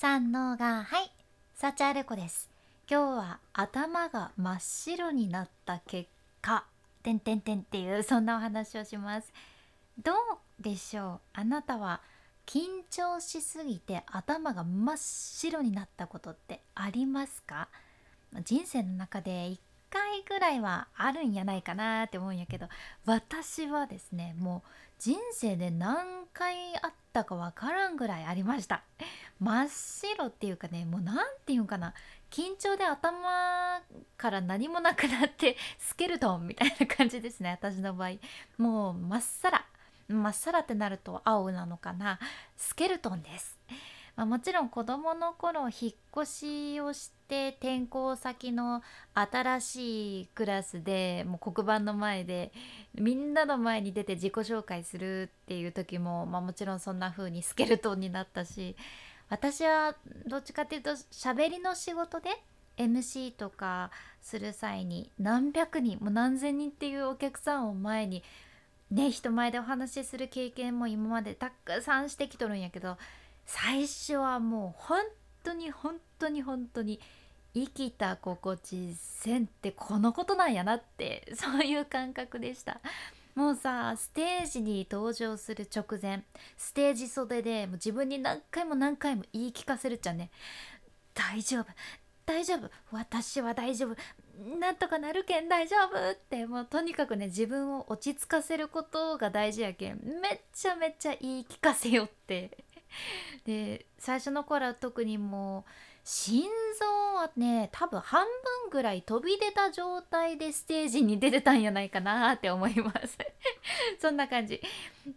三のがはい幸あれ子です。今日は頭が真っ白になった結果てんてんてんっていうそんなお話をします。どうでしょう？あなたは緊張しすぎて頭が真っ白になったことってありますか？人生の中で1回ぐらいはあるんやないかなって思うんやけど私はですねもう人生で何回あったかわからんぐらいありました。真っ白っていうかねもう何て言うかな。緊張で頭から何もなくなってスケルトンみたいな感じですね私の場合。もうまっさら。まっさらってなると青なのかな。スケルトンです、まあ、もちろん子供の頃引っ越しをして転校先の新しいクラスでもう黒板の前でみんなの前に出て自己紹介するっていう時も、まあ、もちろんそんな風にスケルトンになったし私はどっちかっていうと喋りの仕事で MC とかする際に何百人もう何千人っていうお客さんを前にね人前でお話しする経験も今までたくさんしてきとるんやけど最初はもう本当に本当に本当に生きた心地せんってこのことなんやなってそういう感覚でした。もうさステージに登場する直前ステージ袖でもう自分に何回も何回も言い聞かせるっちゃね。大丈夫大丈夫私は大丈夫なんとかなるけん大丈夫ってもうとにかくね自分を落ち着かせることが大事やけんめっちゃめっちゃ言い聞かせよって。で最初の頃は特にもう心臓はね多分半分ぐらい飛び出た状態でステージに出てたんやないかなって思います。そんな感じ。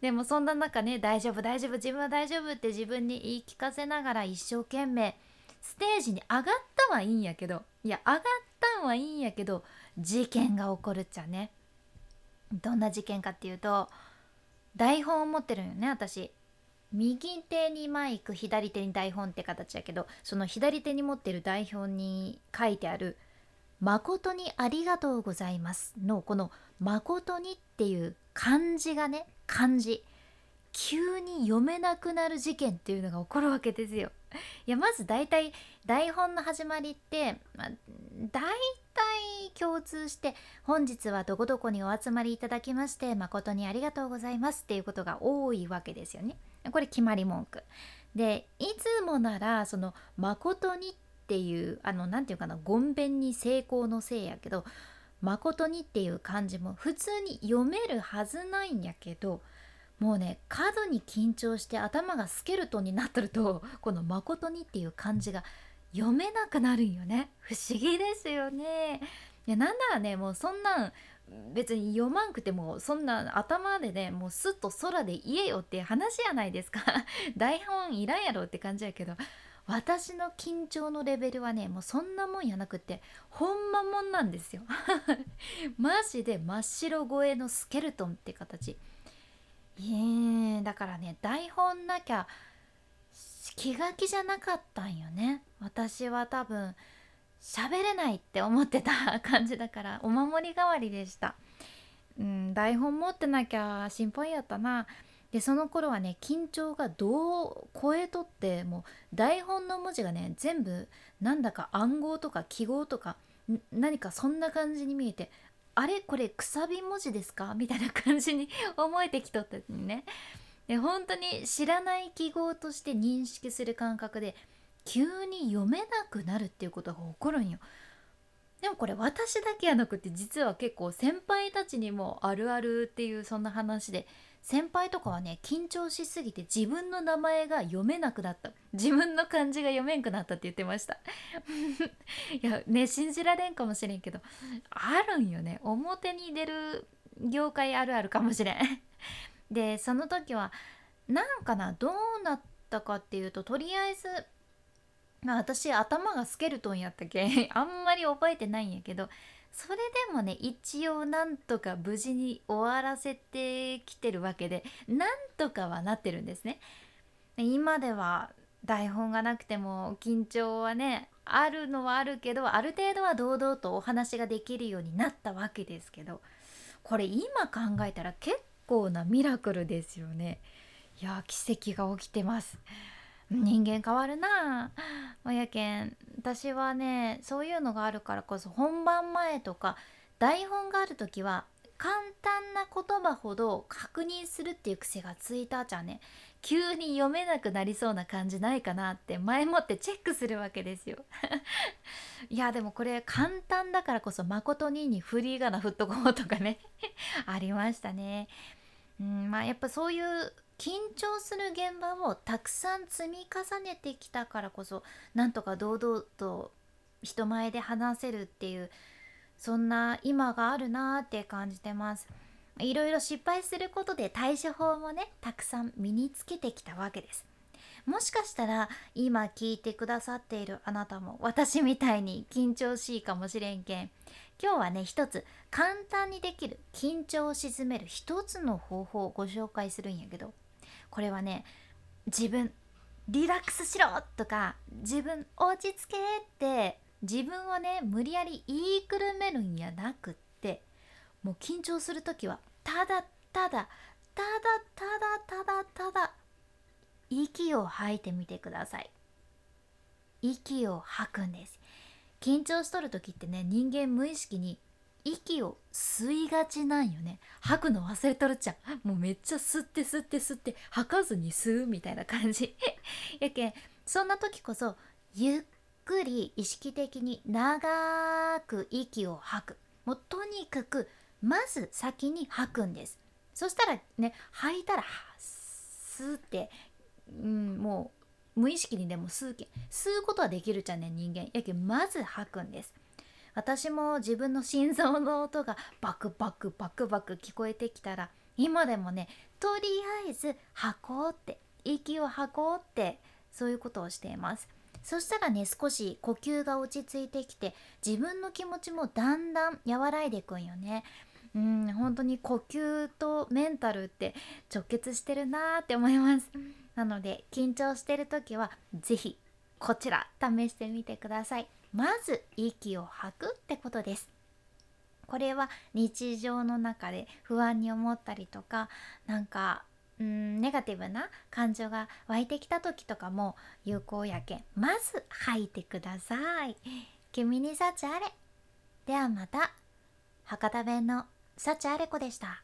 でもそんな中ね大丈夫大丈夫自分は大丈夫って自分に言い聞かせながら一生懸命ステージに上がったはいいんやけどいや上がったんはいいんやけど事件が起こるっちゃね。どんな事件かっていうと台本を持ってるんよね私。右手にマイク左手に台本って形やけどその左手に持ってる台本に書いてある「誠にありがとうございます」のこの「誠に」っていう漢字がね漢字。急に読めなくなる事件っていうのが起こるわけですよ。いやまず大体台本の始まりって、まあ、大体共通して「本日はどこどこにお集まりいただきまして誠にありがとうございます」っていうことが多いわけですよね。これ決まり文句。でいつもならその「誠に」っていうあの何て言うかなごんべんに成功のせいやけど「誠に」っていう漢字も普通に読めるはずないんやけどもうね過度に緊張して頭がスケルトンになってると この「誠に」っていう漢字が読めなくなるんよね。不思議ですよね。いやなんならねもうそんなん別に読まんくてもそんな頭でねもうすっと空で言えよって話やないですか。台本いらんやろって感じやけど私の緊張のレベルはねもうそんなもんやなくってほんまもんなんですよ。マジで真っ白声のスケルトンって形。えだからね台本なきゃ気が気じゃなかったんよね。私は多分喋れないって思ってた感じだからお守り代わりでした。うん台本持ってなきゃ心配やったな。でその頃はね緊張がどう超えとってもう台本の文字がね全部なんだか暗号とか記号とか何かそんな感じに見えてあれ？これくさび文字ですか？みたいな感じに思えてきとった時にね。で本当に知らない記号として認識する感覚で急に読めなくなるっていうことが起こるんよ。でもこれ私だけやなくて実は結構先輩たちにもあるあるっていうそんな話で。先輩とかはね緊張しすぎて自分の名前が読めなくなった。自分の漢字が読めんくなったって言ってました。いやね信じられんかもしれんけどあるんよね。表に出る業界あるあるかもしれん。でその時はなんかなどうなったかっていうととりあえずまあ私頭がスケルトンやったけん あんまり覚えてないんやけどそれでもね一応なんとか無事に終わらせてきてるわけでなんとかはなってるんですね。今では台本がなくても緊張はねあるのはあるけどある程度は堂々とお話ができるようになったわけですけどこれ今考えたら結構なミラクルですよね。いや奇跡が起きてます。人間変わるなあやけん私はねそういうのがあるからこそ本番前とか台本がある時は簡単な言葉ほど確認するっていう癖がついたじゃんね。急に読めなくなりそうな感じないかなって前もってチェックするわけですよ。いやでもこれ簡単だからこそ誠ににフリーガナ振っとこうとかね。ありましたね。うんまあやっぱそういう緊張する現場をたくさん積み重ねてきたからこそなんとか堂々と人前で話せるっていうそんな今があるなーって感じてます。いろいろ失敗することで対処法もねたくさん身につけてきたわけです。もしかしたら今聞いてくださっているあなたも私みたいに緊張しいかもしれんけん。今日はね一つ簡単にできる緊張を鎮める一つの方法をご紹介するんやけどこれはね自分リラックスしろとか自分落ち着けって自分をね無理やり言いくるめるんやなくってもう緊張する時はただただただただただただ息を吐いてみてください。息を吐くんです。緊張しとる時ってね人間無意識に息を吸いがちなんよね。吐くの忘れとるちゃん。もうめっちゃ吸って吸って吸って吐かずに吸うみたいな感じ。やけんそんな時こそゆっくり意識的に長く息を吐く。もうとにかくまず先に吐くんです。そしたらね吐いたらスーって、うん、もう無意識にでも吸うけん。吸うことはできるじゃんね人間。やけんまず吐くんです。私も自分の心臓の音がバクバクバクバク聞こえてきたら今でもねとりあえず吐こうって息を吐こうってそういうことをしています。そしたらね少し呼吸が落ち着いてきて自分の気持ちもだんだん和らいでいくんよね。うん本当に呼吸とメンタルって直結してるなーって思います。なので緊張してる時は是非こちら試してみてください。まず息を吐くってことです。これは日常の中で不安に思ったりとかなんかうんネガティブな感情が湧いてきた時とかも有効やけんまず吐いてください。君に幸あれ。ではまた。博多弁の幸あれ子でした。